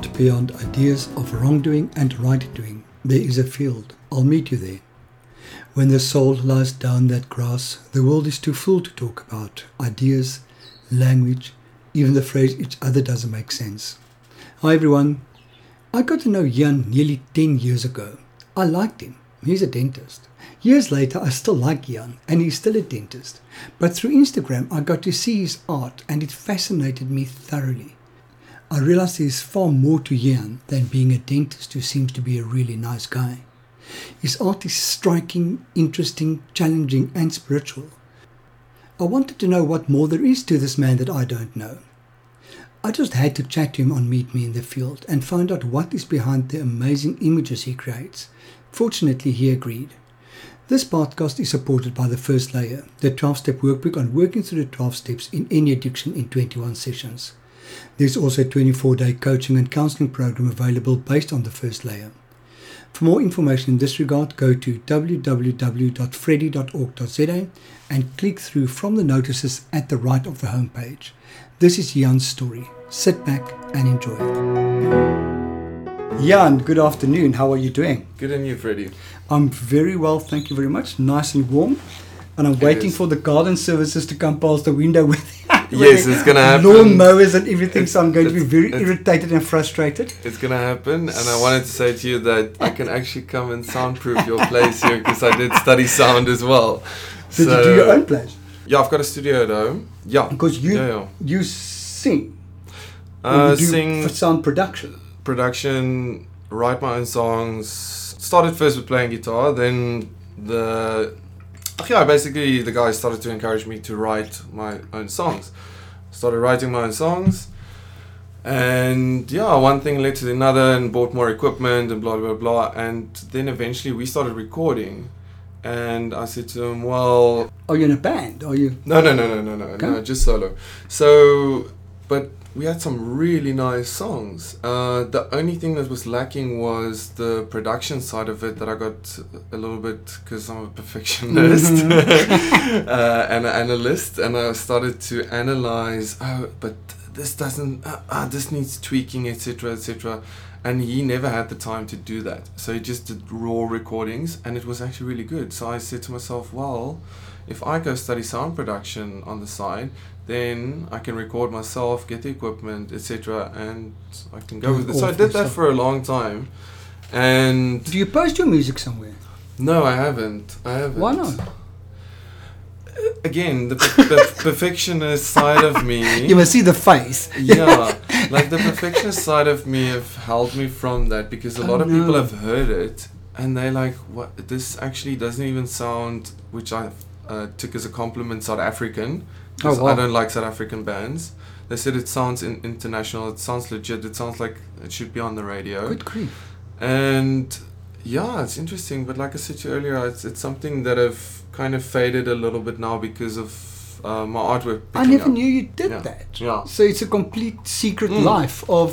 out beyond ideas of wrongdoing and right doing, there is a field. I'll meet you there. When the soul lies down that grass, the world is too full to talk about ideas, language, even the phrase each other doesn't make sense. Hi everyone. I got to know Jan nearly 10 years ago. I liked him. He's a dentist. Years later, I still like Jan, and he's still a dentist. But through Instagram, I got to see his art, and it fascinated me thoroughly. I realized there's far more to Jan than being a dentist who seems to be a really nice guy. His art is striking, interesting, challenging, and spiritual. I wanted to know what more there is to this man that I don't know. I just had to chat to him on Meet Me in the Field and find out what is behind the amazing images he creates. Fortunately, he agreed. This podcast is supported by the First Layer, the 12 step workbook on working through the 12 steps in any addiction in 21 sessions. There's also a 24 day coaching and counseling program available based on the First Layer. For more information in this regard, go to www.freddy.org.za and click through from the notices at the right of the homepage. This is Jan's story. Sit back and enjoy it. Jan, good afternoon. How are you doing? Good and you, Freddie. I'm very well, thank you very much. Nice and warm. And I'm It waiting is. for the garden services to come past the window with Yes, it's gonna happen. lawn mowers and everything. So I'm going to be very irritated and frustrated. It's gonna happen, and I wanted to say to you that I can actually come and soundproof your place here because I did study sound as well. So, you do your own place? Yeah, I've got a studio at home. Yeah, Because you yeah, yeah. you sing. Uh, you sing for sound production. production, write my own songs. Started first with playing guitar, then the yeah, basically the guy started to encourage me to write my own songs. Started writing my own songs, and yeah, one thing led to another, and bought more equipment and blah blah blah, and then eventually we started recording. And I said to him, "Well, Are you in a band? Are you? no, no, no, no, no, no, Okay. no, just solo. So, but we had some really nice songs. Uh, the only thing that was lacking was the production side of it that I got a little bit because I'm a perfectionist uh, and an analyst, and I started to analyze. Oh, but this doesn't. Uh, uh, this needs tweaking, etc., etc. And he never had the time to do that, so he just did raw recordings, and it was actually really good. So I said to myself, well if I go study sound production on the side, then I can record myself, get the equipment, etc., and I can go with it. So I did that for a long time, and Do you post your music somewhere? no, I haven't. I haven't. Why not? Again, the, the perfectionist side of me. You must see the face. yeah, like the perfectionist side of me have held me from that because a Oh, lot of people have heard it and they're like, "What? This actually doesn't even sound," which I uh, took as a compliment, South African. 'Cause Oh, wow. I don't like South African bands. They said it sounds in- international. It sounds legit. It sounds like it should be on the radio. Good grief. And yeah, it's interesting. But like I said to you earlier, it's, it's something that I've kind of faded a little bit now because of uh, my artwork. I never up. knew you did Yeah. that. Yeah. So it's a complete secret Mm. life of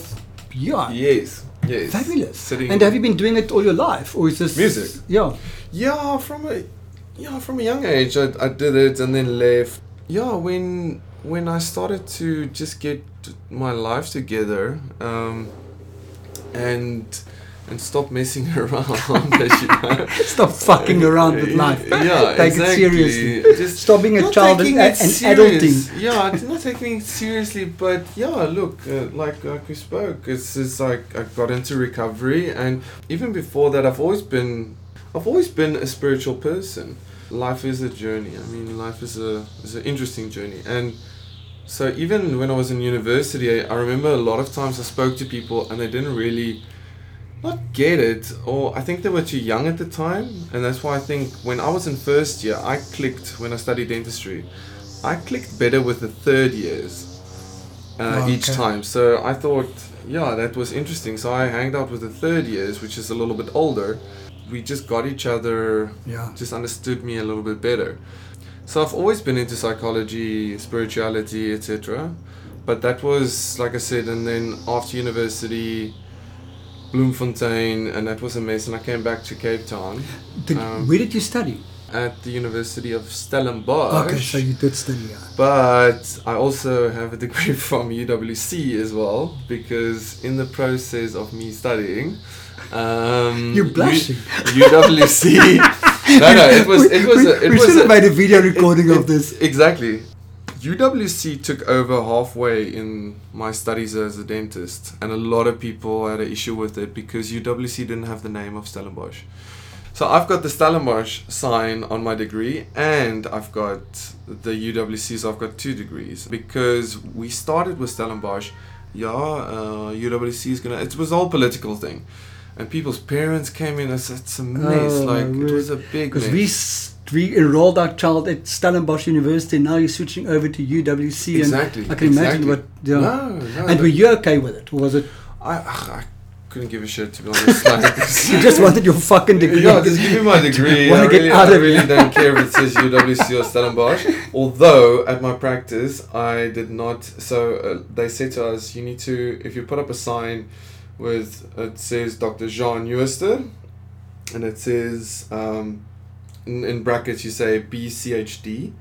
yeah. Yes. Yes. Fabulous. Sitting And have you been doing it all your life, or is this Music? Yeah. Yeah, from a yeah from a young age, I, I did it and then left. Yeah, when when I started to just get my life together, um, and and stop messing around, as you know. Stop fucking around with life. Yeah, Take exactly. it seriously. Just Stop being a child and, and adulting. Yeah, it's not taking it seriously, but yeah, look, uh, like like we spoke, it's just like I got into recovery, and even before that, I've always been, I've always been a spiritual person. Life is a journey. I mean, life is a is an interesting journey, and so even when I was in university, I, I remember a lot of times I spoke to people and they didn't really not get it or I think they were too young at the time. And that's why I think when I was in first year I clicked when I studied dentistry I clicked better with the third years uh, Oh, each okay. time. So I thought yeah that was interesting. So I hanged out with the third years which is a little bit older we just got each other Yeah. just understood me a little bit better so I've always been into psychology spirituality etc but that was like I said and then after university Bloemfontein, and that was a mess. And I came back to Cape Town. Did, Um, where did you study? at the University of Stellenbosch. Okay, so you did study. Yeah. But I also have a degree from UWC as well because in the process of me studying, um, You're blushing. U- UWC. no, no, it was it was we, a, it we was should have made a video recording it- of this. Exactly. UWC took over halfway in my studies as a dentist, and a lot of people had an issue with it because UWC didn't have the name of Stellenbosch. So I've got the Stellenbosch sign on my degree, and I've got the UWC, so I've got two degrees because we started with Stellenbosch. Yeah, uh, UWC is gonna. It was all political thing, and people's parents came in. and said it's a mess. Oh, like it was a big Because we we enrolled our child at Stellenbosch University. Now you're switching over to UWC, Exactly, and I can imagine exactly. what. Yeah. No, no. and were you okay with it, or was it I, I couldn't give a shit to be honest. Like, you just wanted your fucking degree? yeah, just give me my degree. I get really, out I really don't care if it says UWC or Stellenbosch. Although at my practice, I did not. So uh, they said to us, you need to if you put up a sign with it says Dr. Jean Neuster, and it says um, in, in brackets you say BCHD,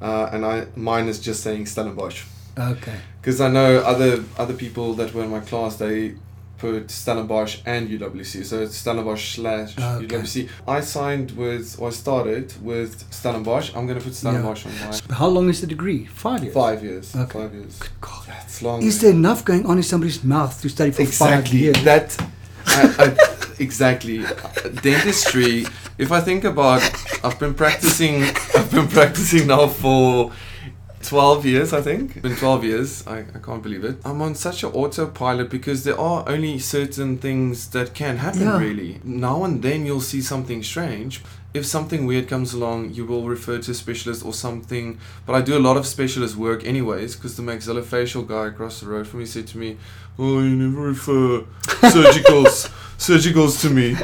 uh, and I mine is just saying Stellenbosch. Okay. Because I know other other people that were in my class, they put Stellenbosch and UWC, so it's Stellenbosch slash ah, Okay. UWC. I signed with, or I started with Stellenbosch. I'm gonna put Stellenbosch on my So how long is the degree? Five years. five years. Okay. Five years. Good God. Yeah, it's long. Is there enough going on in somebody's mouth to study for five exactly years? that? I, I, exactly. Dentistry. If I think about, I've been practicing. I've been practicing now for 12 years, I think. Been 12 years. I, I can't believe it. I'm on such an autopilot because there are only certain things that can happen, Yeah. really. Now and then you'll see something strange. If something weird comes along, you will refer to a specialist or something. But I do a lot of specialist work, anyways, because the maxillofacial guy across the road from me said to me, Oh, you never refer surgicals, surgicals to me.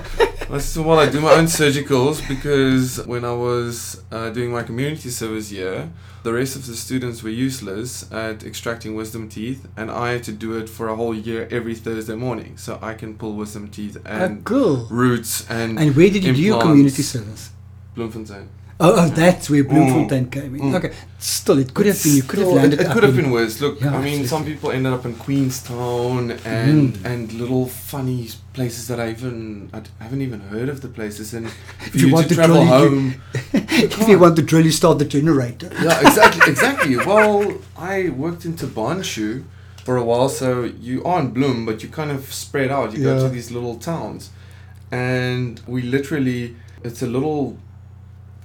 I said, well, I do my own surgicals because when I was uh, doing my community service year, the rest of the students were useless at extracting wisdom teeth, and I had to do it for a whole year every Thursday morning. So I can pull wisdom teeth and cool. roots and, And where did you do your community service? Bloemfontein. Oh, oh, that's where Bloemfontein came in. Mm. Okay, still, it could have been. You could have landed. It, it could have been worse. Look, Yeah, I mean, some people ended up in Queenstown and Mm. and little funny places that I even I haven't even heard of the places. And if you you, want to to travel drill, you- home, if you want to drill, you start the generator. yeah, exactly, exactly. Well, I worked in Thaba Nchu for a while, so you are in Bloom, but you kind of spread out. You go to these little towns, and we literally it's a little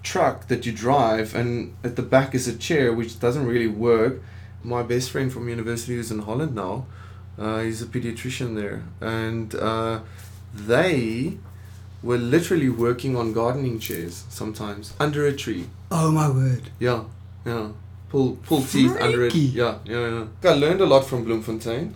truck that you drive, and at the back is a chair which doesn't really work. My best friend from university who's in Holland now, uh, he's a pediatrician there, and uh, they were literally working on gardening chairs sometimes under a tree. Oh my word! Yeah, yeah. Pull pull teeth under it. Yeah, yeah, yeah. I learned a lot from Bloemfontein.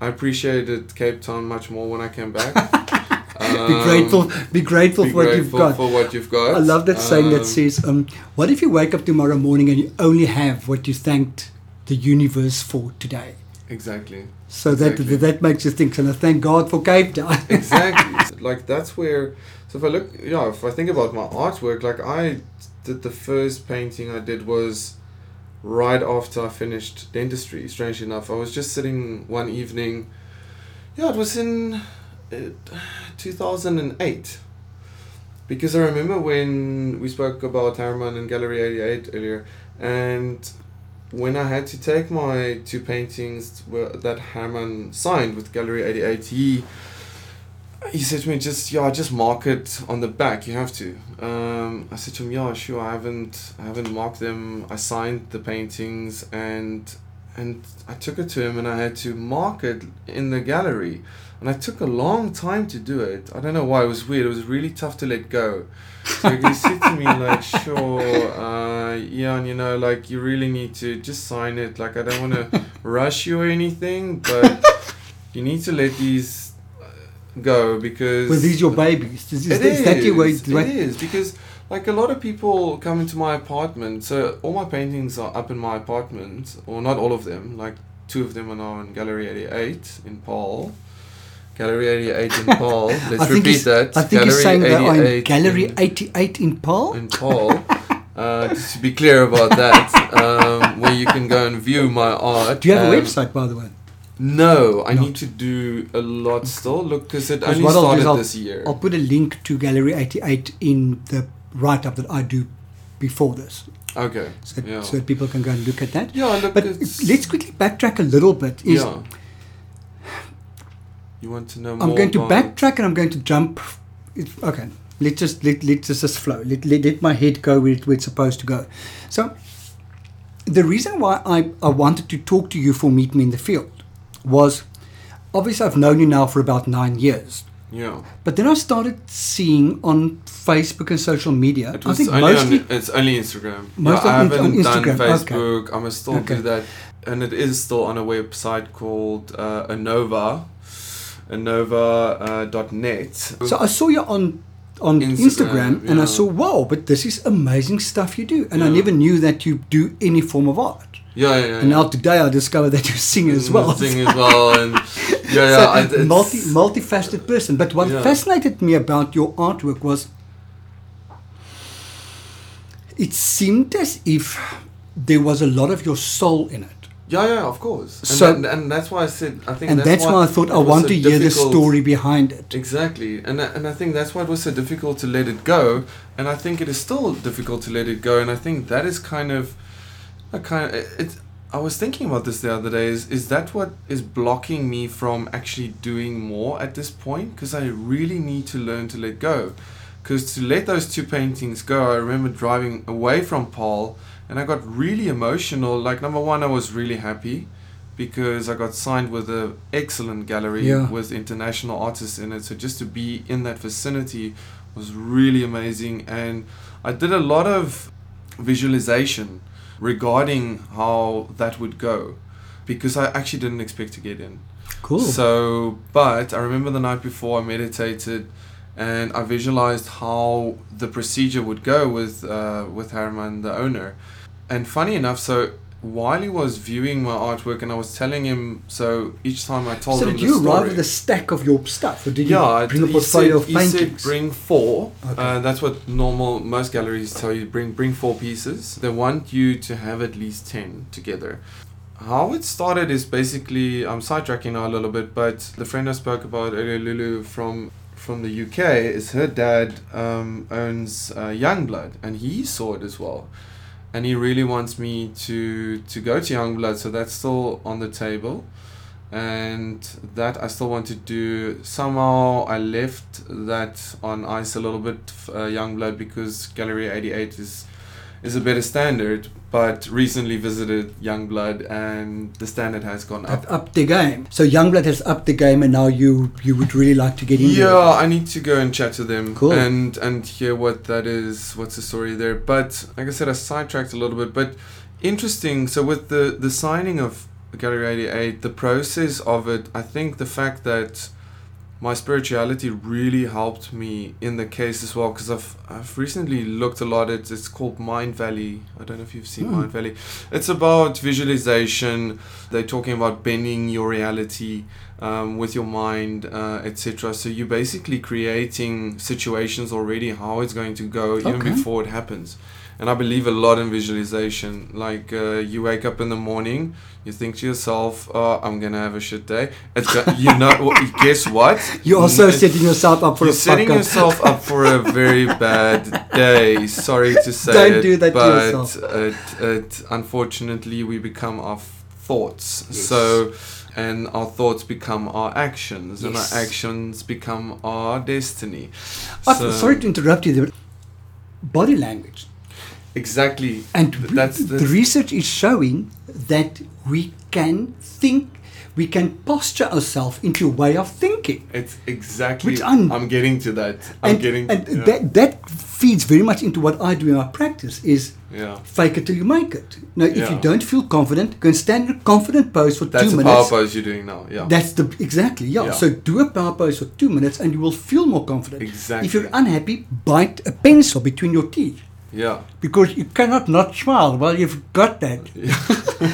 I appreciated Cape Town much more when I came back. be Um, grateful. Be grateful be for what you've got. for what you've got. I love that saying Um, that says, um, "What if you wake up tomorrow morning and you only have what you thanked the universe for today?" Exactly. So that Exactly. that makes you think. And I thank God for Cape Town. exactly like that's where so if i look yeah if i think about my artwork like i did the first painting i did was right after i finished dentistry strangely enough i was just sitting one evening yeah it was in uh, 2008 because i remember when we spoke about Harman and gallery 88 earlier and when I had to take my two paintings that Herman signed with Gallery 88, he he said to me, just yeah, just mark it on the back. You have to. Um, I said to him, yeah, sure. I haven't I haven't marked them. I signed the paintings and and I took it to him and I had to mark it in the gallery. And I took a long time to do it. I don't know why. It was weird. It was really tough to let go. So he said to me like, sure, uh, yeah, and you know, like you really need to just sign it. Like I don't want to rush you or anything, but you need to let these uh, go because Were these your babies? Is, is, it is that your way? is, way- It is because like a lot of people come into my apartment. So all my paintings are up in my apartment, or not all of them. Like two of them are now in Gallery Eighty Eight in Paarl. Gallery 88 in Paarl. Let's repeat he's- that. I think he's saying that on 88 Gallery in, 88 in Paarl. in Paarl. Uh, just to be clear about that, um, where you can go and view my art. Do you have a Um, website, by the way? No, I No. need to do a lot still. Look, because it only what I'll is started I'll- this year. I'll put a link to Gallery 88 in the write up that I do before this, okay. so, Yeah. so that people can go and look at that. Yeah, look, But let's quickly backtrack a little bit. Is yeah. You want to know more? I'm going to backtrack and I'm going to jump. Okay, let's just let let this just flow. Let, let let my head go where, it, where it's supposed to go. So, the reason why I I wanted to talk to you for Meet Me in the Field was obviously I've known you now for about nine years. Yeah. But then I started seeing on Facebook and social media. It I think only mostly on, it's only Instagram. Most yeah, I haven't on done Instagram, okay. Facebook. I must still Okay. do that, and it is still on a website called uh, Anova, Anova uh. So I saw you on on Instagram, Instagram, and I saw wow, but this is amazing stuff you do, and I never knew that you do any form of art. yeah, yeah, yeah. And now today I discovered that you sing as well. Sing as well, and yeah, yeah. so I, it's- multi multifaceted person. But what Yeah. fascinated me about your artwork was it seemed as if there was a lot of your soul in it. Yeah, yeah, of course. And, So- and, and that's why I said I think And that's, why I thought I want so to hear the story behind it. Exactly, and I- and I think that's why it was so difficult to let it go, and I think it is still difficult to let it go, and I think that is kind of, a kind of it. I was thinking about this the other day. Is is that what is blocking me from actually doing more at this point? Because I really need to learn to let go. Because to let those two paintings go, I remember driving away from Paarl, and I got really emotional. Like number one, I was really happy because I got signed with an excellent gallery Yeah. with international artists in it. So just to be in that vicinity was really amazing, and I did a lot of visualization regarding how that would go because I actually didn't expect to get in. Cool. So, but I remember the night before I meditated and I visualized how the procedure would go with uh, with Herman, the owner. And funny enough, so while he was viewing my artwork and I was telling him, so each time I told so him did you story, arrive with a stack of your stuff, or did you yeah, bring a he portfolio said, of he said bring four. Okay. Uh, that's what normal most galleries tell you. Bring bring four pieces. They want you to have at least ten together. How it started is basically I'm sidetracking now a little bit, but the friend I spoke about earlier, Lulu from from the UK, is her dad um, owns uh, Youngblood, and he saw it as well, and he really wants me to to go to Youngblood, so that's still on the table and that I still want to do. Somehow I left that on ice a little bit, uh, Youngblood, because Gallery 88 is is a better standard. But recently visited Youngblood, and the standard has gone up. Upped the game. So Youngblood has upped the game, and now you you would really like to get in there. Yeah, I need to go and chat to them Cool. and and hear what that is. What's the story there? But like I said, I sidetracked a little bit. But interesting. So with the the signing of Gallery eighty eight, the process of it, I think the fact that my spirituality really helped me in the case as well because I've I've recently looked a lot at it's called Mind Valley. I don't know if you've seen Hmm. Mind Valley. It's about visualization. They're talking about bending your reality um, with your mind, uh, etc. So you're basically creating situations already how it's going to go even before it happens. And I believe a lot in visualization. Like uh, you wake up in the morning, you think to yourself, "Oh, I'm gonna have a shit day." It's go- you know. guess what? You're also setting yourself up for you're a setting yourself up for a very bad day. Sorry to say Don't it, do that to but yourself. It, it, unfortunately, we become our thoughts. Yes. So, and our thoughts become our actions, and our actions become our destiny. So- sorry to interrupt you there. but Body language. Exactly. And That's- the that's- research is showing that we can think, we can posture ourselves into a way of thinking. It's exactly. Which I'm- I'm getting to that. I'm and getting. and yeah. that, that feeds very much into what I do in my practice is yeah. fake it till you make it. Now, if you don't feel confident, go and stand in a confident pose for That's two the power pose you're doing now. Yeah. That's the exactly yeah. Yeah. So do a power pose for two minutes, and you will feel more confident. Exactly. If you're unhappy, bite a pencil between your teeth yeah. because you cannot not smile while you've got that.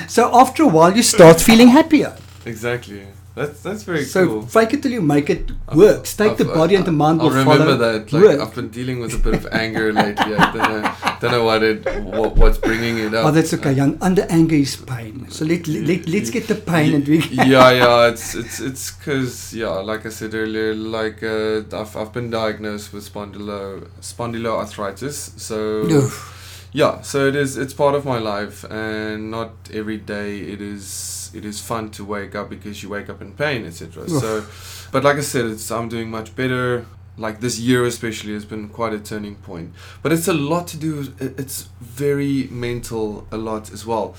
so after a while, you start feeling happier. Exactly. That's that's very so cool. So fake it till you make it I've- works. Take I've- the body and the mind I'll will remember follow. that. Like work. I've been dealing with a bit of anger lately. I don't know, don't know what it, what, what's bringing it up. Oh, that's okay, young. Under anger is pain. So let, let, let's get the pain and we yeah, yeah. It's it's it's because yeah, like I said earlier, like uh, I've I've been diagnosed with spondylo spondyloarthritis. So Oof. yeah, so it is. It's part of my life, and not every day it is. It is fun to wake up because you wake up in pain, etc. So, but like I said, it's I'm doing much better. Like this year especially has been quite a turning point. But it's a lot to do. It's very mental, a lot as well.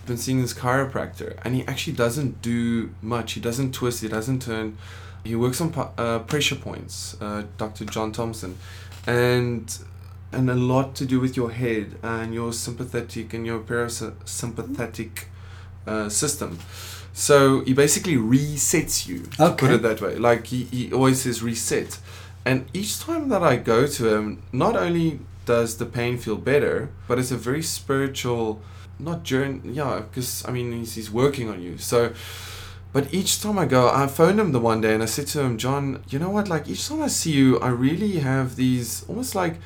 I've been seeing this chiropractor, and he actually doesn't do much. He doesn't twist. He doesn't turn. He works on uh, pressure points. Uh, Dr. John Thompson, and and a lot to do with your head and your sympathetic and your parasympathetic uh, system. So he basically resets you. To put it that way. Like he, he always says reset. And each time that I go to him, not only does the pain feel better, but it's a very spiritual, not journey. Yeah, because I mean he's, he's working on you. So, but each time I go, I phoned him the one day and I said to him, John, you know what? Like each time I see you, I really have these almost like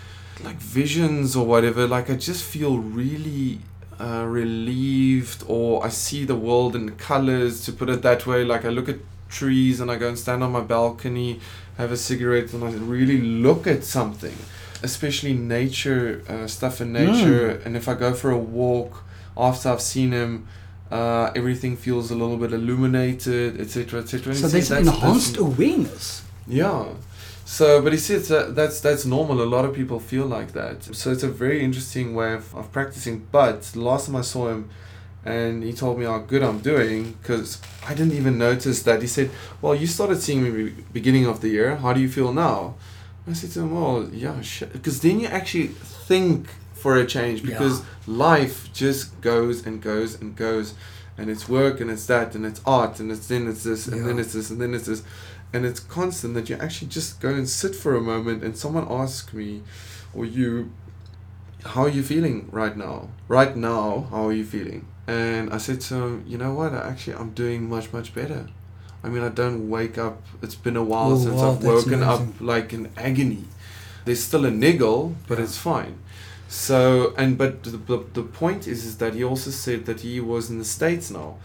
like visions or whatever. Like I just feel really uh, relieved, or I see the world in colors. To put it that way, like I look at trees and I go and stand on my balcony, have a cigarette, and I really look at something, especially nature uh, stuff in nature. And if I go for a walk after I've seen him. Uh, everything feels a little bit illuminated, etc., etc. So there's enhanced that's- awareness. yeah. So, but he says that that's that's normal. A lot of people feel like that. So it's a very interesting way of, of practicing. But the last time I saw him, and he told me how good I'm doing, because I didn't even notice that. He said, "Well, you started seeing me beginning of the year. How do you feel now?" I said to him, "Well, yeah, because then you actually think for a change because life just goes and goes and goes." And it's work and it's that and it's art and it's then it's this and then it's this and then it's this and it's constant that you actually just go and sit for a moment and someone asks me or you how are you feeling right now? Right now how are you feeling? And i said to him you know what? Actually i'm doing much much better. I mean i don't wake up it's been a while Oh, since wow, i've woken up like in agony. There's still a niggle but Yeah. it's fine. So and but the, the, the point is is that he also said that he was in the states now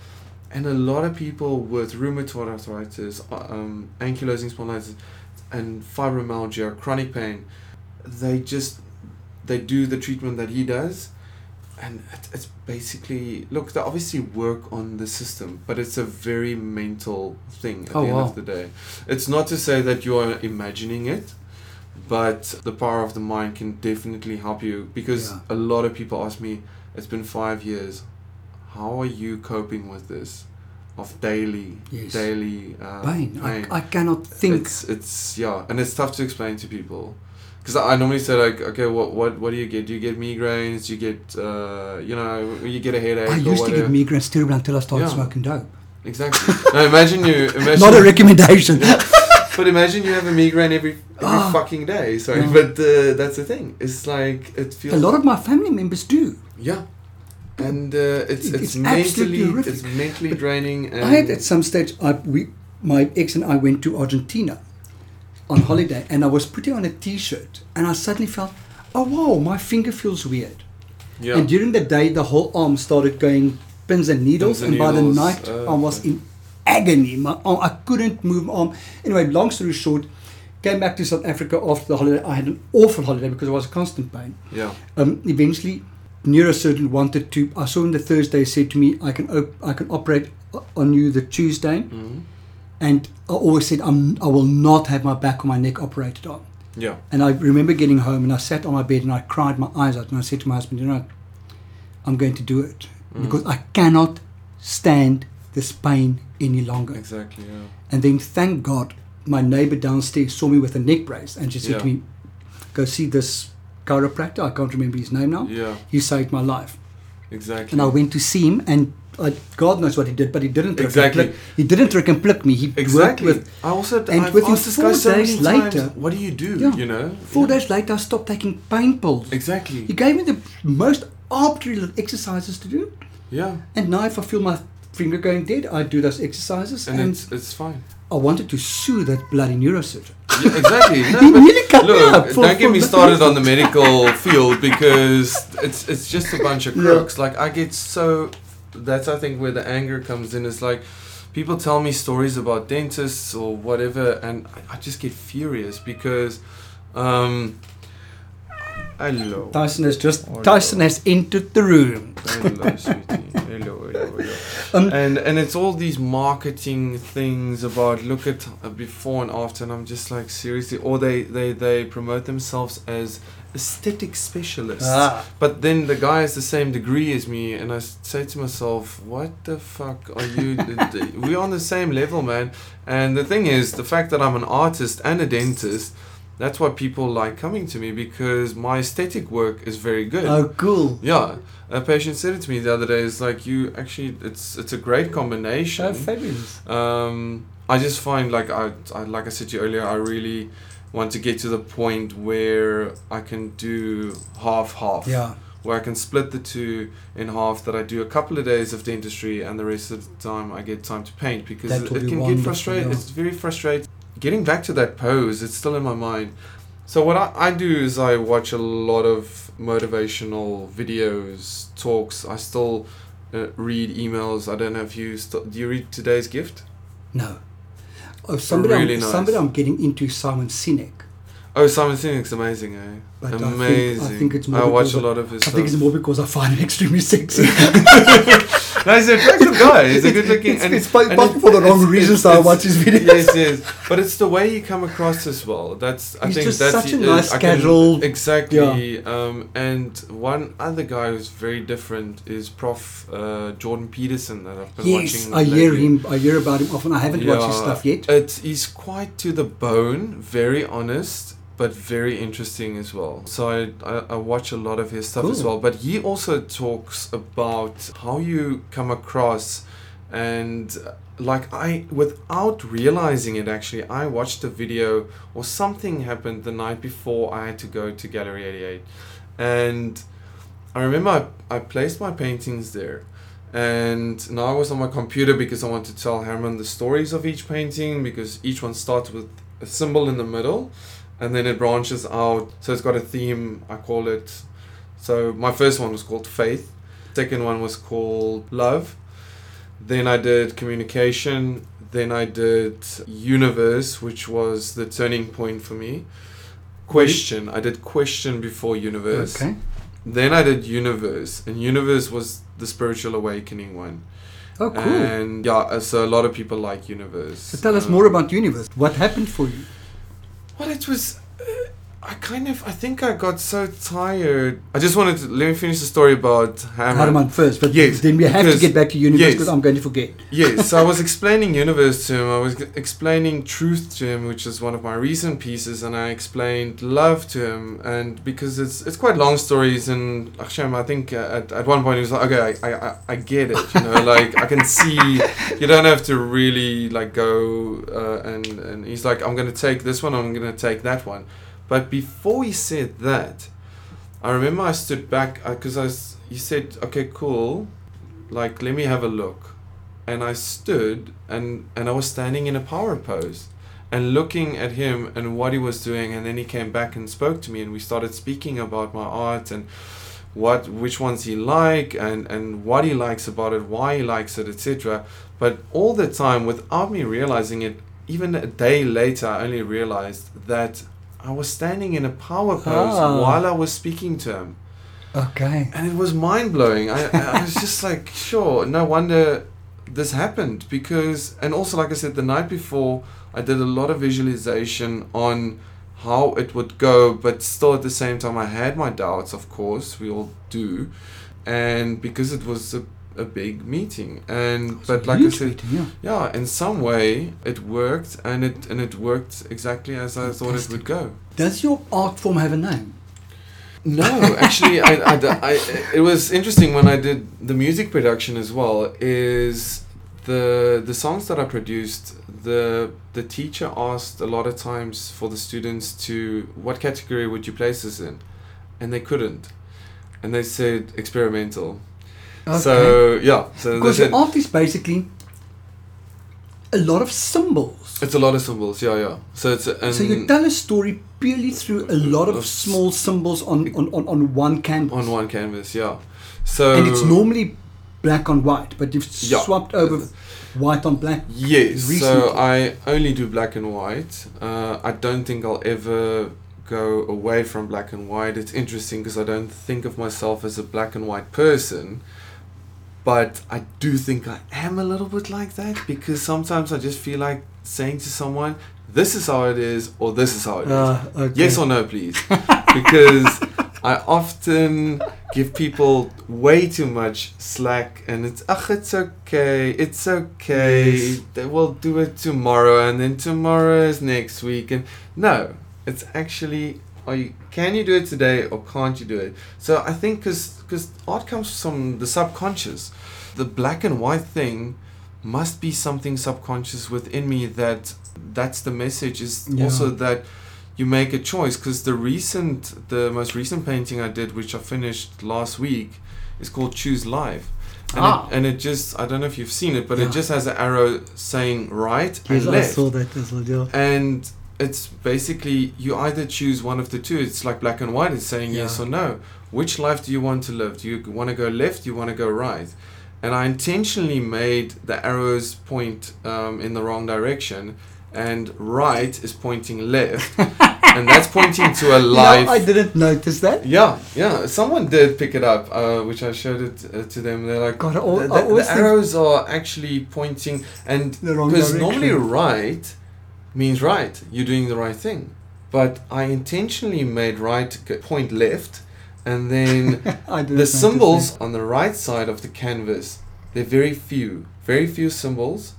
and a lot of people with rheumatoid arthritis, um, ankylosing spondylitis, and fibromyalgia, chronic pain, they just they do the treatment that he does, and it, it's basically look. They obviously work on the system, but it's a very mental thing at Oh, the end wow. of the day. It's not to say that you are imagining it. But the power of the mind can definitely help you because Yeah. a lot of people ask me, it's been five years how are you coping with this of daily Yes. daily uh, Pain. pain? I, I cannot think. it's it's yeah and it's tough to explain to people because I normally say like okay what what what do you get do you get migraines do you get uh, you know you get a headache I or used to get migraines terrible until I started Yeah. smoking dope. exactly now imagine you imagine Not a recommendation. but imagine you have a migraine every every Ah. fucking day sorry Yeah. but uh, that's the thing it's like it feels A lot of my family members do. yeah and uh, it's it's, it's absolutely mentally horrific. it's mentally draining and I had at some stage, I, we, my ex and I went to Argentina on holiday, and I was putting on a T-shirt, and I suddenly felt, oh wow, my finger feels weird. yeah And during the day, the whole arm started going pins and needles, Pins and and by the night, uh, I was in agony. My arm, I couldn't move my arm. Anyway, long story short, came back to South Africa after the holiday. I had an awful holiday because I was constant pain. yeah Um, eventually, neurosurgeon wanted to. I saw him the Thursday. Said to me, "I can op- I can operate on you the Tuesday." Mhm. And I always said, I'm, "I will not have my back or my neck operated on." yeah And I remember getting home and I sat on my bed and I cried my eyes out and I said to my husband, "You know. I'm going to do it Mm. because I cannot stand this pain any longer." exactly yeah And then, thank God, my neighbor downstairs saw me with a neck brace and she said to me, "Go see this chiropractor. I can't remember his name now." yeah He saved my life. exactly And I went to see him, and I, God knows what he did, but he didn't. Exactly. He didn't trick and plick me. He worked exactly with. I also and I've within four so days many times, later- what do you do Yeah. you know Four Yeah. days later, I stopped taking pain pills. exactly He gave me the most arbitrary little exercises to do, yeah and now if I feel my finger going dead, I do those exercises, and, and, it's it's fine. I wanted to sue that bloody neurosurgeon. Yeah, exactly. No, He nearly cut me look, up for- don't get me started on the medical field because it's it's just a bunch of Yeah. crooks. Like I get so that's I think where the anger comes in. It's like people tell me stories about dentists or whatever, and I, I just get furious because. Um, hello. Tyson has just Tyson has entered the room. Hello, sweetie. Hello, hello, hello. Um, and and it's all these marketing things about look at uh, before and after, and I'm just like seriously, or they they they promote themselves as aesthetic specialists, ah, but then the guy has the same degree as me, and I say to myself, what the fuck are you? We're on the same level, man. And the thing is, the fact that I'm an artist and a dentist. That's why people like coming to me because my aesthetic work is very good. oh, cool. Yeah, a patient said it to me the other day. It's like you actually, it's it's a great combination. Oh, fabulous. Um, I just find like I, I like I said to you earlier, I really want to get to the point where I can do half half. Yeah. Where I can split the two in half. That I do a couple of days of dentistry, and the rest of the time I get time to paint because That it, it can get frustrating. yeah. It's very frustrating. Getting back to that pose, it's still in my mind. So what I, I do is I watch a lot of motivational videos, talks. I still uh, read emails. I don't know if you st- do you read today's gift? No. Oh, somebody, Really I'm, nice. somebody I'm getting into Simon Sinek. Oh, Simon Sinek's amazing, eh? But I think- I amazing. think it's more I watch a lot of his I stuff. think it's more because I find it extremely sexy. no, he's an attractive guy. He's a good looking. It's, and it's probably and possibly it- for the wrong reasons that I watch his videos. Yes, yes. But it's the way you come across as well. That's I He's think that's such a nice, I can- casual- exactly. Um, and one other guy who's very different is Prof. Uh, Jordan Peterson that I've been Yes, watching. I hear lately. him. I hear about him often. I haven't watched his stuff yet. It's he's quite to the bone, very honest, but very interesting as well. So I, I, I watch a lot of his stuff as well. But he also talks about how you come across and like I without realizing it actually I watched a video or something happened the night before I had to go to Gallery 88 and I remember I, I placed my paintings there and now I was on my computer because I wanted to tell Herman the stories of each painting because each one starts with a symbol in the middle and then it branches out so it's got a theme I call it so my first one was called faith second one was called love then I did communication then I did universe which was the turning point for me question I did question before universe Okay. then I did Universe, and Universe was the spiritual awakening one. Oh, cool. And yeah, so a lot of people like Universe. so tell us Um, more about Universe. What happened for you? Well, it was. I kind of. I think I got so tired. I just wanted to let me finish the story about Hammer. Harman first, but Yes, then we have to get back to Universe yes. because I'm going to forget. yes, so I was explaining Universe to him. I was explaining Truth to him, which is one of my recent pieces, and I explained Love to him. And because it's it's quite long stories, and Hashem, I think uh, at, at one point he was like, okay, I, I, I- I get it, you know, like I can see you don't have to really like go uh, and and he's like, I'm gonna take this one, I'm gonna take that one. But before he said that, I remember I stood back uh, because I s- he said, okay, cool, like let me have a look. And I stood and and I was standing in a power pose and looking at him and what he was doing. And then he came back and spoke to me and we started speaking about my art and what which ones he like and and what he likes about it why he likes it etc but all the time without me realizing it even a day later I only realized that I was standing in a power pose Ah. while I was speaking to him Okay. and it was mind blowing. I, I was just like, sure, no wonder this happened because, and also, like I said, the night before, I did a lot of visualization on how it would go, but still at the same time, I had my doubts, of course, we all do, and because it was a, a big meeting, and but like I said, meeting, yeah. yeah, in some way it worked, and it and it worked exactly as I thought it would go. Does your art form have a name? No, actually, I, I, I- it was interesting when I did the music production as well. Is the the songs that I produced the the teacher asked a lot of times for the students to what category would you place this in, and they couldn't, and they said experimental. So yeah, so Because your art is basically a lot of symbols. It's a lot of symbols. Yeah, yeah. So it's and so you tell a story purely through a lot of Of small symbols on, on, on, on one canvas. on one canvas. Yeah. So and it's normally black on white, but you've Yeah. swapped over white on black. Yes, recently. so I only do black and white. Uh, I don't think I'll ever go away from black and white. It's interesting because I don't think of myself as a black and white person, but I do think I am a little bit like that because sometimes I just feel like saying to someone, "This is how it is," or "This is how it is." Uh, okay. Yes or no, please. because I often give people way too much slack and it's, ach, it's okay, it's okay, Yes. they will do it tomorrow and then tomorrow is next week. And no, it's actually, are you, can you do it today or can't you do it? So I think because because art comes from the subconscious, the black and white thing must be something subconscious within me that that's the message is Yeah. also that you make a choice because the recent the most recent painting i did which i finished last week is called choose life and, Ah. it, and it just i don't know if you've seen it but Yeah. it just has an arrow saying right Yes, and I left saw that as well. Yeah. and it's basically you either choose one of the two it's like black and white it's saying yes or no which life do you want to live do you want to go left do you want to go right and i intentionally made the arrows point um, in the wrong direction and right is pointing left and that's pointing to a life I didn't notice that. yeah, yeah. Someone did pick it up, uh, which I showed it uh, to them. They're like, God, I al- the, the- the arrows are actually pointing, and because normally right means right, you're doing the right thing. But I intentionally made right point left, and then I the symbols on the right side of the canvas, they're very few, very few symbols,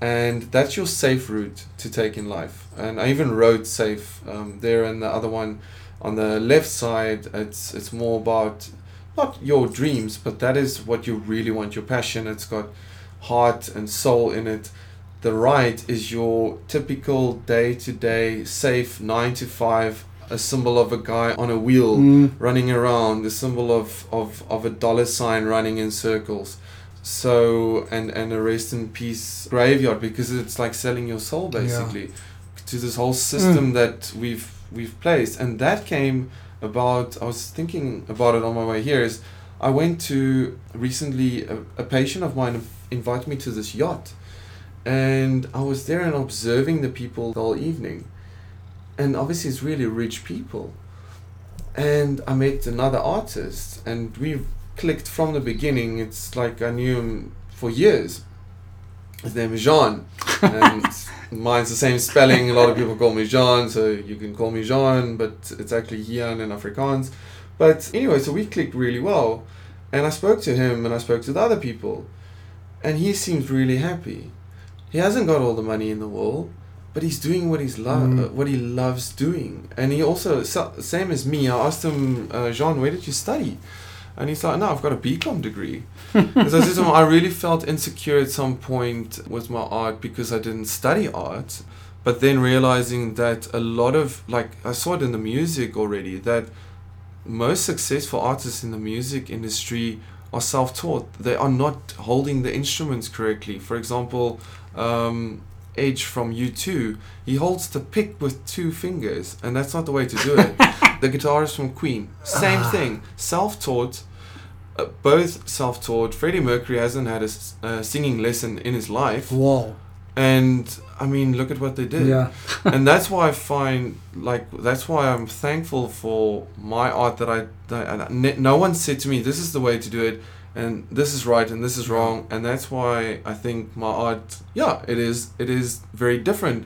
and that's your safe route to take in life. And I even wrote safe um, there, and the other one on the left side, it's it's more about not your dreams, but that is what you really want, your passion. It's got heart and soul in it. The right is your typical day to day, safe nine to five, a symbol of a guy on a wheel Mm. running around, the symbol of, of, of a dollar sign running in circles. So and and a rest in peace graveyard because it's like selling your soul Yeah. basically to this whole system that we've we've placed and that came about I was thinking about it on my way here is I went to recently a, a patient of mine invited me to this yacht and I was there and observing the people the whole evening. And obviously it's really rich people. And I met another artist and we clicked from the beginning. It's like I knew him for years. His name is Jean. And mine's the same spelling. A lot of people call me Jean so you can call me Jean but it's actually Gian in Afrikaans. But anyway so we clicked really well. And I spoke to him and I spoke to the other people. And he seems really happy he hasn't got all the money in the world but he's doing what he's lo- Mm. uh, what he loves doing. And he also so, same as me I asked him uh, Jean where did you study? And he's like no I've got a BCom degree. Because I said to him I really felt insecure at some point with my art because I didn't study art but then realizing that a lot of like I saw it in the music already that most successful artists in the music industry are self-taught. They are not holding the instruments correctly. For example um, Edge from U2 he holds the pick with two fingers and that's not the way to do it. The guitarist from Queen. Same Ah. thing. Self-taught uh, both self-taught. Freddie Mercury hasn't had a s- uh, singing lesson in his life. Wow. and I mean look at what they did. Yeah. and that's why I find like that's why I'm thankful for my art that I that n- no one said to me this is the way to do it and this is right and this is wrong and that's why I think my art yeah it is it is very different.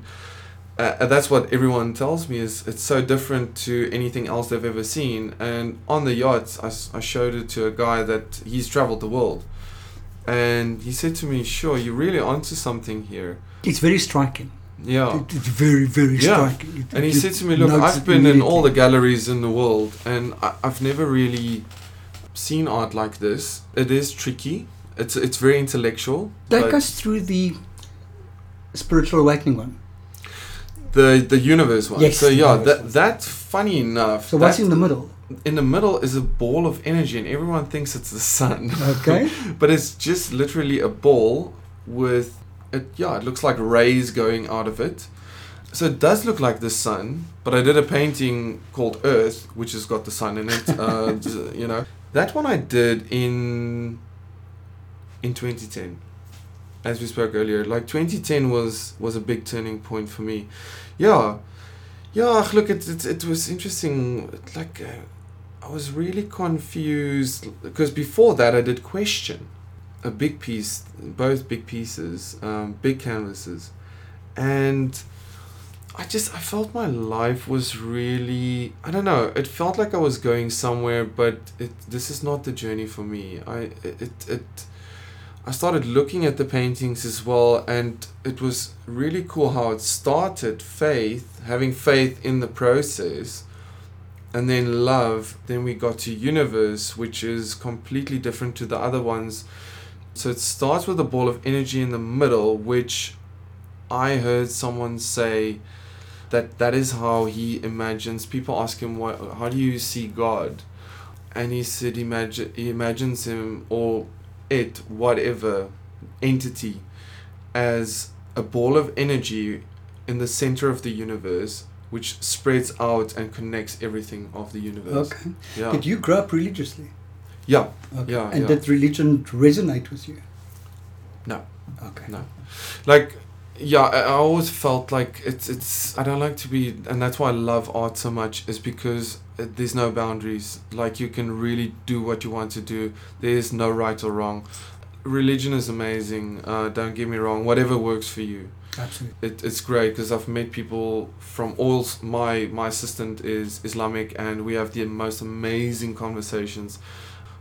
Uh, and that's what everyone tells me is it's so different to anything else they've ever seen. And on the yachts I showed it to a guy that he's traveled the world. And he said to me sure you're really onto something here. It's very striking. yeah. It- It's very, very Yeah. striking. It- And he said to me, "Look, I've been in all the galleries in the world, and I, I've never really seen art like this. It is tricky. It's it's very intellectual. Take us through the spiritual awakening one. The the universe one. Yes, So yeah, that that's funny enough. So what's in the middle? in the middle is a ball of energy, and everyone thinks it's the sun. Okay. but it's just literally a ball with it. Yeah, it looks like rays going out of it. So it does look like the sun, but I did a painting called Earth, which has got the sun in it. Uh, you know, that one I did in in 2010, as we spoke earlier. Like 2010 was was a big turning point for me. Yeah, yeah. Look, it it, it was interesting. Like. Uh, I was really confused because before that I did question a big piece, both big pieces, um, big canvases, and I just I felt my life was really I don't know it felt like I was going somewhere but it this is not the journey for me. I it it I started looking at the paintings as well and it was really cool how it started faith having faith in the process and then love. Then we got to universe which is completely different to the other ones. So it starts with a ball of energy in the middle which i heard someone say that that is how he imagines people ask him what how do you see god and he said imagine he imagines him or it whatever entity as a ball of energy in the center of the universe which spreads out and connects everything of the universe. Okay. Yeah. Did you grow up religiously? yeah. Okay. Yeah, And yeah. did religion resonate with you? No. Okay. No. Like yeah, I, I always felt like it's it's I don't like to be and that's why I love art so much is because uh, there's no boundaries. Like you can really do what you want to do. There's no right or wrong. Religion is amazing. Uh, don't get me wrong. Whatever works for you. Absolutely. it, it's great because I've met people from all my my assistant is Islamic and we have the most amazing conversations.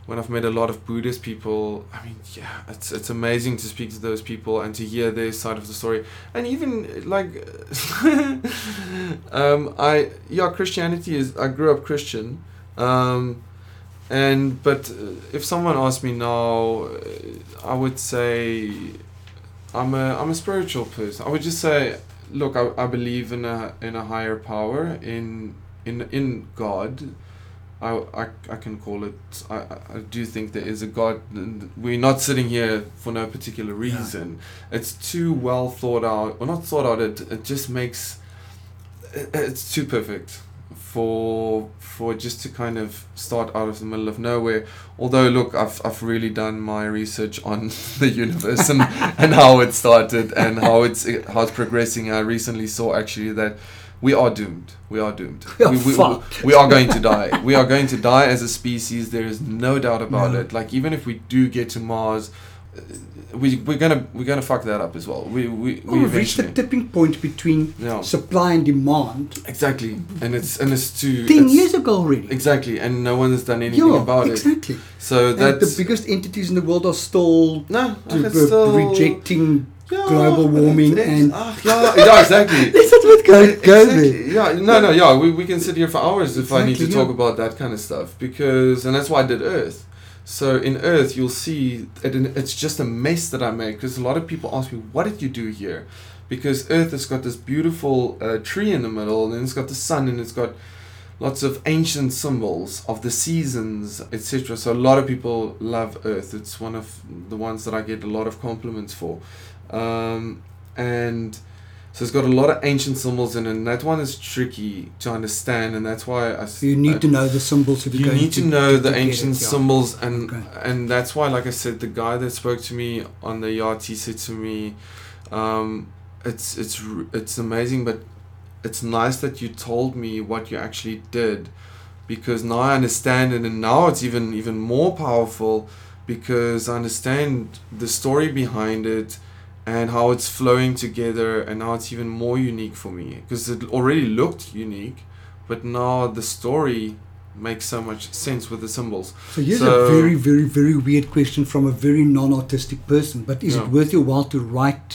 When I've met a lot of Buddhist people, I mean, yeah, it's it's amazing to speak to those people and to hear their side of the story, and even like, um, I yeah, Christianity is I grew up Christian, um, and but uh, if someone asked me now, uh, I would say I'm a I'm a spiritual person. I would just say, look, I, I believe in a in a higher power in in in God. I, I, I can call it. I, I do think there is a God. We're not sitting here for no particular reason. It's too well thought out, or not thought out. It it just makes. It, it's too perfect for for just to kind of start out of the middle of nowhere. Although, look, I've I've really done my research on the universe and, and how it started and how it's how it's progressing. I recently saw actually that we are doomed. We are doomed. We are we, we, we are going to die. We are going to die as a species. There is no doubt about No. it. Like even if we do get to Mars, we we're gonna we're gonna fuck that up as well. We we, we Well, we've reached the tipping point between Yeah. supply and demand Exactly, and it's and it's too. 10 it's- years ago already. Exactly, and no one has done anything yeah, about it. exactly. So And that's the biggest entities in the world are still no, to- it's still rejecting Yeah, global warming and ah, yeah, yeah, exactly. Let's go, exactly. Yeah, no, no, yeah. We, we can sit here for hours if I need to Exactly, talk about that kind of stuff because, and that's why I did Earth. So in Earth, you'll see it, it's just a mess that I make because a lot of people ask me, "What did you do here?" Because Earth has got this beautiful uh, tree in the middle, and then it's got the sun, and it's got lots of ancient symbols of the seasons, etc. So a lot of people love Earth. It's one of the ones that I get a lot of compliments for. Um, and so it's got a lot of ancient symbols in it, and that one is tricky to understand, and that's why I. You need I- to know the symbols if you need to, know the ancient it, yeah. symbols and Okay. and that's why like i said the guy that spoke to me on the yacht he said to me um, it's it's it's amazing but it's nice that you told me what you actually did because now i understand it and now it's even even more powerful because i understand the story behind it and how it's flowing together and now it's even more unique for me because it already looked unique but now the story makes so much sense with the symbols. So here's So- a very, very, very weird question from a very non-artistic person. But is Yeah. it worth your while to write,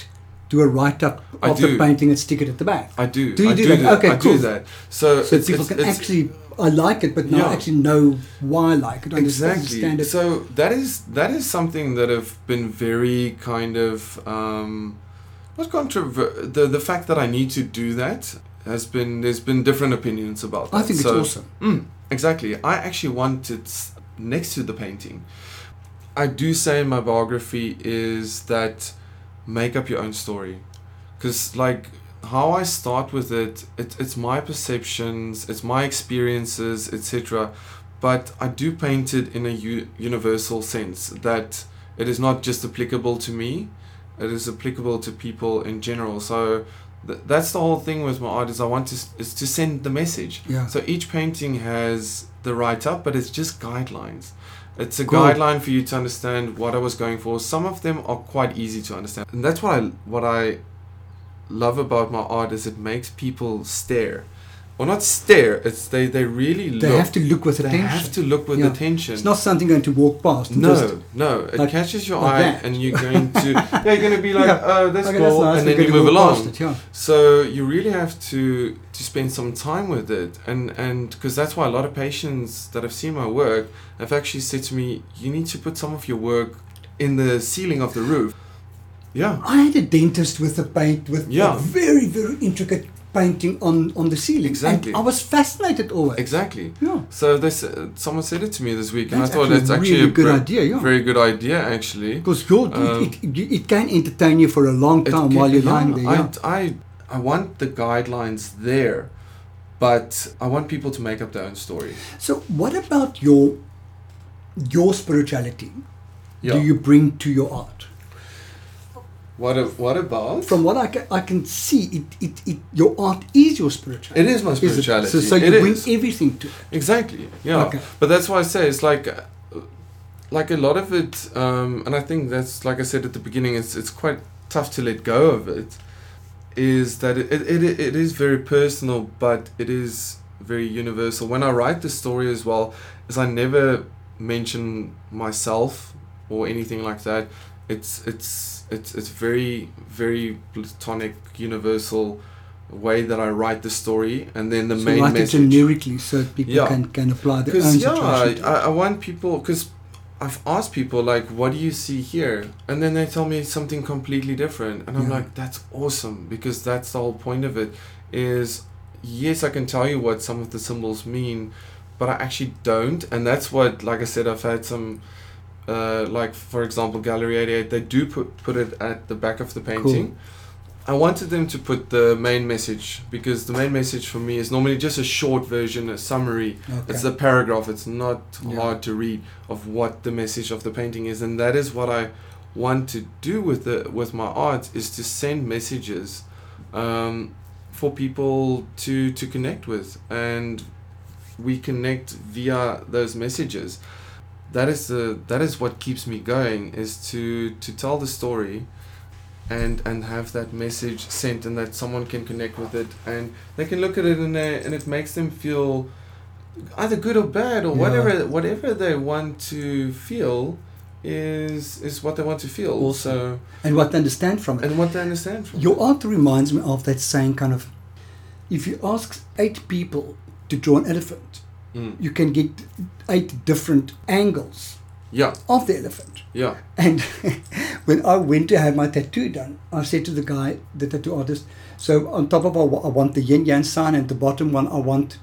do a write-up of the painting and stick it at the back? I do. Do you I do that? Okay, I cool. do that. So, So it's, people it's, can it's- actually, I like it, but now Yeah. actually know why I like it. Understand, exactly. understand it. So that is that is something that have been very kind of um, not controver- the the fact that I need to do that has been there's been different opinions about that. I think So- it's awesome. Mm, exactly. I actually want it next to the painting. I do say in my biography is that make up your own story. Because, like, how I start with it, it, it's my perceptions, it's my experiences, etc. But I do paint it in a u- universal sense that it is not just applicable to me, it is applicable to people in general. So, th- that's the whole thing with my art is I want to s- is to send the message. Yeah. So each painting has the write up, but it's just guidelines. It's a Cool. guideline for you to understand what I was going for. Some of them are quite easy to understand, and that's what I what I love about my art is it makes people stare, or not stare. It's they they really They look. have to look with they attention. have to look with Yeah. attention. It's not something going to walk past. no, just- no, it like- catches your like eye, that. and you're going to yeah, you're going to be like, Yeah. oh, that's okay, cool, nice. and then you move along. It, yeah. So you really have to to spend some time with it, and and because that's why a lot of patients that have seen my work have actually said to me, you need to put some of your work in the ceiling of the roof. Yeah, I had a dentist with a paint with Yeah. a very very intricate painting on on the ceiling. Exactly. And I was fascinated always. exactly. Yeah. So this uh, someone said it to me this week, and That's I thought that's actually really a good idea, yeah. very good idea actually. Because Um, it, it, it can entertain you for a long time can- while you're yeah, lying there. Yeah. I, I I want the guidelines there, but I want people to make up their own story. So, what about your your spirituality? Yeah. Do you bring to your art? What a, what about? From what I can, I can see, it, it, it your art is your spirituality. It is my it? spirituality. So, so It you bring is. everything to it. Exactly. Yeah. Okay. But that's why I say it's like, like a lot of it, um, and I think that's like I said at the beginning. It's it's quite tough to let go of it. Is that it it, it, it is very personal, but it is very universal. When I write the story as well, is I never mention myself or anything like that. It's it's it's it's very very platonic, universal way that I write the story, and then the so main write message. it generically so people Yeah. can, can apply their own yeah, I. I want people because I've asked people like, "What do you see here?" and then they tell me something completely different, and I'm Yeah. like, "That's awesome!" Because that's the whole point of it. Is yes, I can tell you what some of the symbols mean, but I actually don't, and that's what, like I said, I've had some. Uh, like for example, Gallery 88, they do put put it at the back of the painting. I wanted them to put the main message because the main message for me is normally just a short version, a summary Okay. it's a paragraph. It's not Yeah. hard to read of what the message of the painting is, and that is what I want to do with the with my art is to send messages um, for people to to connect with, and we connect via those messages. That is the that is what keeps me going is to to tell the story and and have that message sent and that someone can connect with it and they can look at it and they, and it makes them feel either good or bad or Yeah. whatever whatever they want to feel is is what they want to feel also and what they understand from it. and what they understand from Your art reminds me of that saying kind of if you ask eight people to draw an elephant, Mm. you can get eight different angles yeah of the elephant. yeah And when I went to have my tattoo done, I said to the guy, the tattoo artist, so on top of I I want the yin yang sign, and the bottom one I want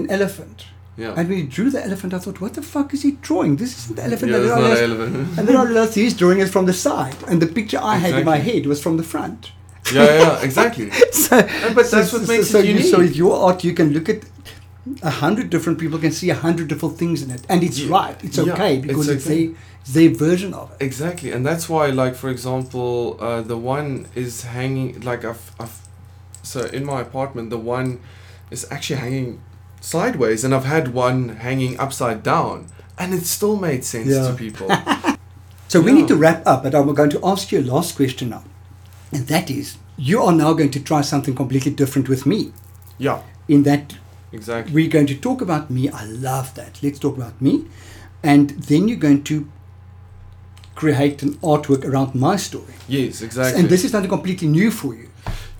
an elephant. yeah And when he drew the elephant, I thought, what the fuck is he drawing? This isn't the elephant. yeah And then realized- relevant and then I realized he's drawing it from the side, and the picture I had in my head was from the front. yeah yeah exactly so, but that's what makes so it You, so unique. with your art, you can look at a hundred different people can see a hundred different things in it, and it's Yeah. right. It's okay it's because it's, okay. their, it's their version of it. Exactly, and that's why, like for example, uh, the one is hanging like I've, I've, so in my apartment, the one is actually hanging sideways, and I've had one hanging upside down, and it still made sense Yeah. to people. So we need to wrap up, but I'm going to ask you a last question now, and that is, you are now going to try something completely different with me. yeah, In that exactly. we're going to talk about me. I love that. Let's talk about me, and then you're going to create an artwork around my story. yes, exactly. And this is something completely new for you.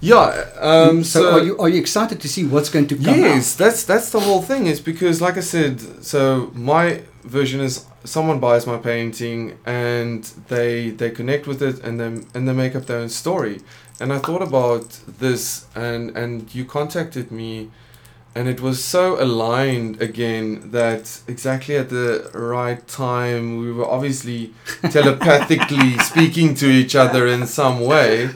yeah. Um, so, so, are you are you excited to see what's going to come Yes, out? that's that's the whole thing. Is because, like I said, so my version is someone buys my painting and they they connect with it and then and they make up their own story, and I thought about this, and and you contacted me, and it was so aligned again that exactly at the right time we were obviously telepathically speaking to each other in some way,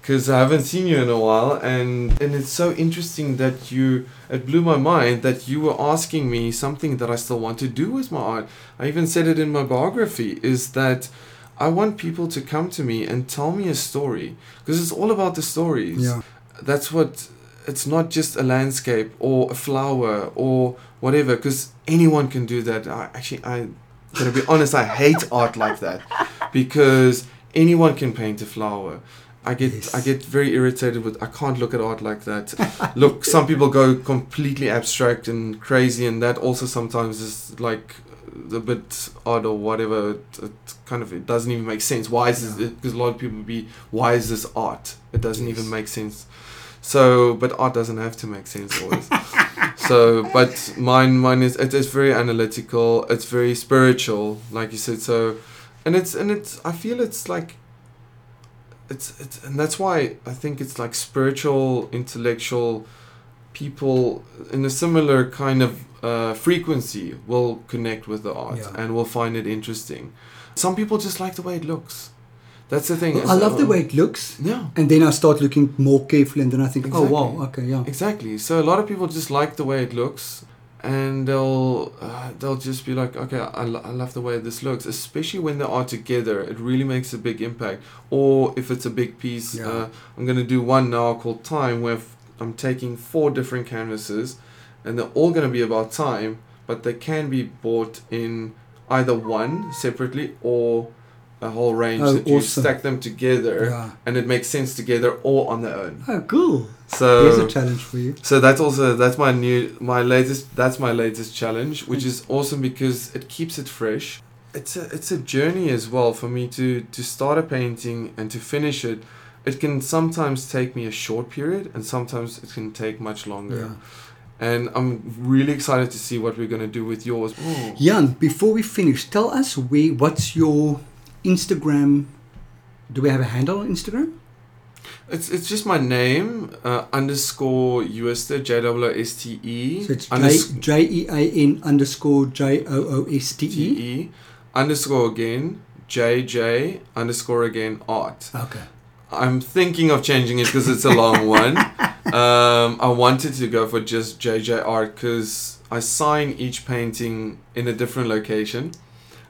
because I haven't seen you in a while, and and it's so interesting that you. It blew my mind that you were asking me something that I still want to do with my art. I even said it in my biography. Is that I want people to come to me and tell me a story because it's all about the stories. Yeah. That's what it's not just a landscape or a flower or whatever because anyone can do that. I actually I gotta be honest, I hate art like that because anyone can paint a flower. I get Yes. I get very irritated with I can't look at art like that. look, some people go completely abstract and crazy and that also sometimes is like a bit odd or whatever. It, it kind of it doesn't even make sense. Why is Yeah. this? Because a lot of people be why is this art? It doesn't Yes. even make sense. So, but art doesn't have to make sense always. so, but mine, mine is it is very analytical. It's very spiritual, like you said. So, and it's and it's I feel it's like. It's it's and that's why I think it's like spiritual, intellectual people in a similar kind of uh, frequency will connect with the art Yeah. and will find it interesting. Some people just like the way it looks. That's the thing. Well, I love the way it looks. Yeah. And then I start looking more carefully, and then I think, oh wow, okay, yeah. Exactly. So a lot of people just like the way it looks, and they'll uh, they'll just be like, okay, I, lo- I love the way this looks, especially when they are together. It really makes a big impact. Or if it's a big piece, Yeah. uh, I'm gonna do one now called Time, where I'm taking four different canvases, and they're all gonna be about time, but they can be bought in either one separately or a whole range Oh, that you awesome. stack them together Yeah. and it makes sense together or on their own. Oh, cool. So Here's a challenge for you. so that's also that's my new my latest that's my latest challenge, which is awesome because it keeps it fresh. It's a it's a journey as well for me to to start a painting and to finish it. It can sometimes take me a short period and sometimes it can take much longer. Yeah. And I'm really excited to see what we're gonna do with yours. Ooh. Jan, before we finish, tell us where, what's your Instagram? Do we have a handle on Instagram? It's it's just my name uh, underscore Jooste J O O S T E So it's unders- J E A N underscore J O O S T E. Underscore again J J underscore again art. Okay. I'm thinking of changing it because it's a long one. Um, I wanted to go for just JJ art because I sign each painting in a different location.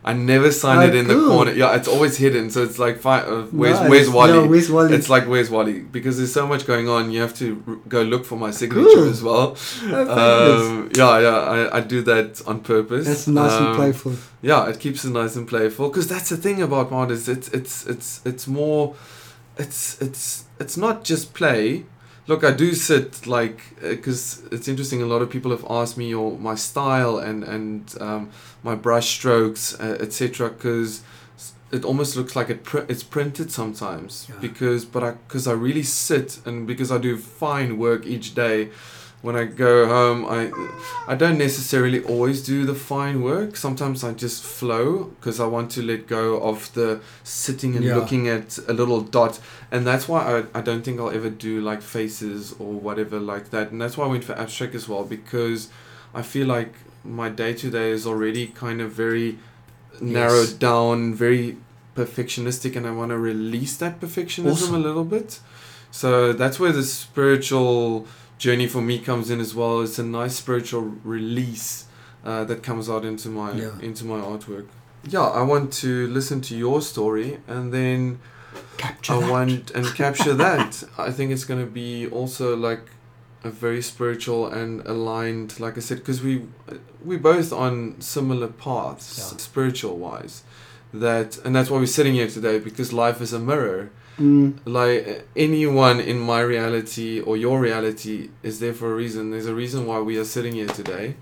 I never sign Oh, it in the corner. Yeah, it's always hidden. So it's like, uh, where's Nice. where's Wally? Yeah, where's Wally? It's like where's Wally because there's so much going on. You have to r- go look for my signature Cool. as well. Um, yeah, yeah, I, I do that on purpose. That's nice and Um, playful. yeah, it keeps it nice and playful because that's the thing about is it's it's it's it's more, it's it's it's not just play. Look, I do sit like because it's interesting. A lot of people have asked me or my style and and um, my brush strokes, uh, etc. Because it almost looks like it pr- it's printed sometimes Yeah. because but I because I really sit and because I do fine work each day. When I go home, I I don't necessarily always do the fine work. Sometimes I just flow because I want to let go of the sitting and Yeah. looking at a little dot. And that's why I, I don't think I'll ever do like faces or whatever like that. And that's why I went for abstract as well because I feel like my day to day is already kind of very narrowed down, very perfectionistic, and I want to release that perfectionism Awesome. a little bit. So that's where the spiritual journey for me comes in as well. It's a nice spiritual release uh, that comes out into my Yeah. into my artwork. Yeah, I want to listen to your story and then Capture I that. want and capture that. I think it's going to be also like a very spiritual and aligned, like I said, because we we both on similar paths, Yeah. spiritual wise. That and that's why we're sitting here today because life is a mirror. Mm, Like anyone in my reality or your reality is there for a reason. There's a reason why we are sitting here today.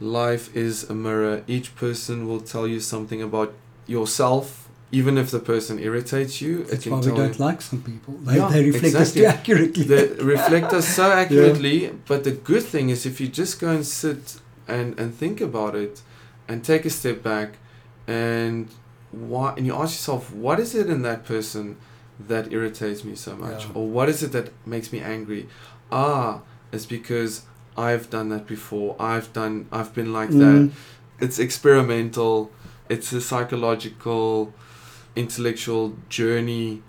Life is a mirror. Each person will tell you something about yourself, even if the person irritates you. that's why we don't you- like some people. They, Yeah, they reflect us too accurately. they reflect us so accurately. But the good thing is, if you just go and sit and and think about it, and take a step back, and why, and you ask yourself, what is it in that person that irritates me so much? Yeah. Or what is it that makes me angry? Ah, it's because I've done that before. I've done I've been like that. Mm. It's experimental. It's a psychological, intellectual journey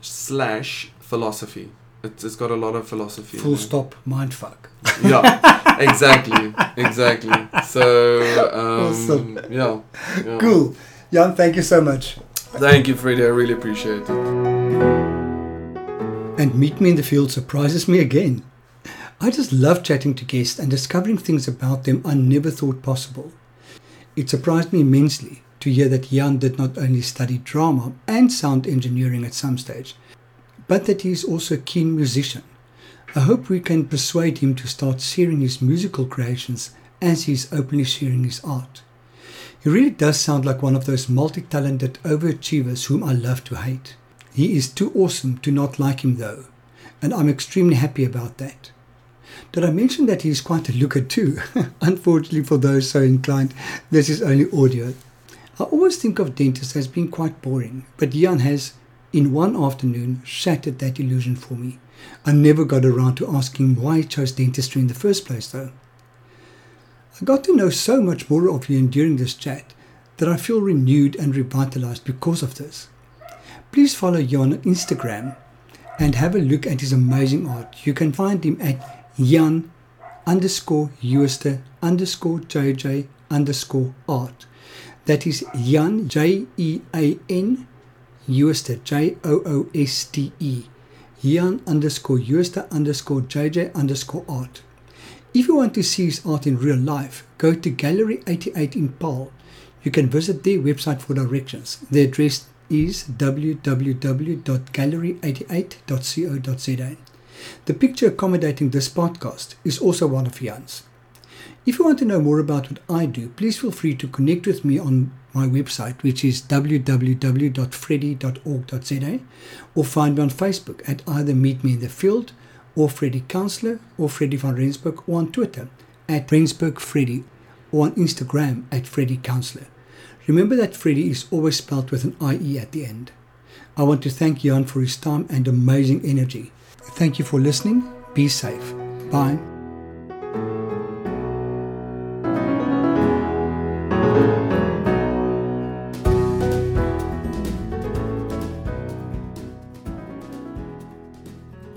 slash philosophy. It's, it's got a lot of philosophy. Full stop, mind fuck. Yeah, exactly, exactly. So, um, Awesome. yeah, yeah. Cool. Jan, thank you so much. Thank you, Freddie. I really appreciate it. And Meet Me in the Field surprises me again. I just love chatting to guests and discovering things about them I never thought possible. It surprised me immensely to hear that Jan did not only study drama and sound engineering at some stage, but that he is also a keen musician. I hope we can persuade him to start sharing his musical creations as he is openly sharing his art. He really does sound like one of those multi talented overachievers whom I love to hate. He is too awesome to not like him though, and I'm extremely happy about that. Did I mention that he is quite a looker too? Unfortunately, for those so inclined, this is only audio. I always think of dentists as being quite boring, but Jan has, in one afternoon, shattered that illusion for me. I never got around to asking why he chose dentistry in the first place though. I got to know so much more of Jan during this chat that I feel renewed and revitalized because of this. Please follow Jan on Instagram and have a look at his amazing art. You can find him at Jan underscore Jooste underscore JJ underscore art. That is Jan J E A N Jooste J O O S T E. Jan underscore Jooste underscore JJ underscore art. If you want to see his art in real life, go to Gallery 88 in Paarl. You can visit their website for directions. The address is www.gallery88.co.za. The picture accommodating this podcast is also one of Jan's. If you want to know more about what I do, please feel free to connect with me on my website, which is www.freddie.org.za, or find me on Facebook at either Meet Me in the Field or Freddie Counselor or Freddie van Rensburg or on Twitter at Rensburg Freddie or on Instagram at Freddie Counselor. Remember that Freddie is always spelled with an IE at the end. I want to thank Jan for his time and amazing energy. Thank you for listening. Be safe. Bye.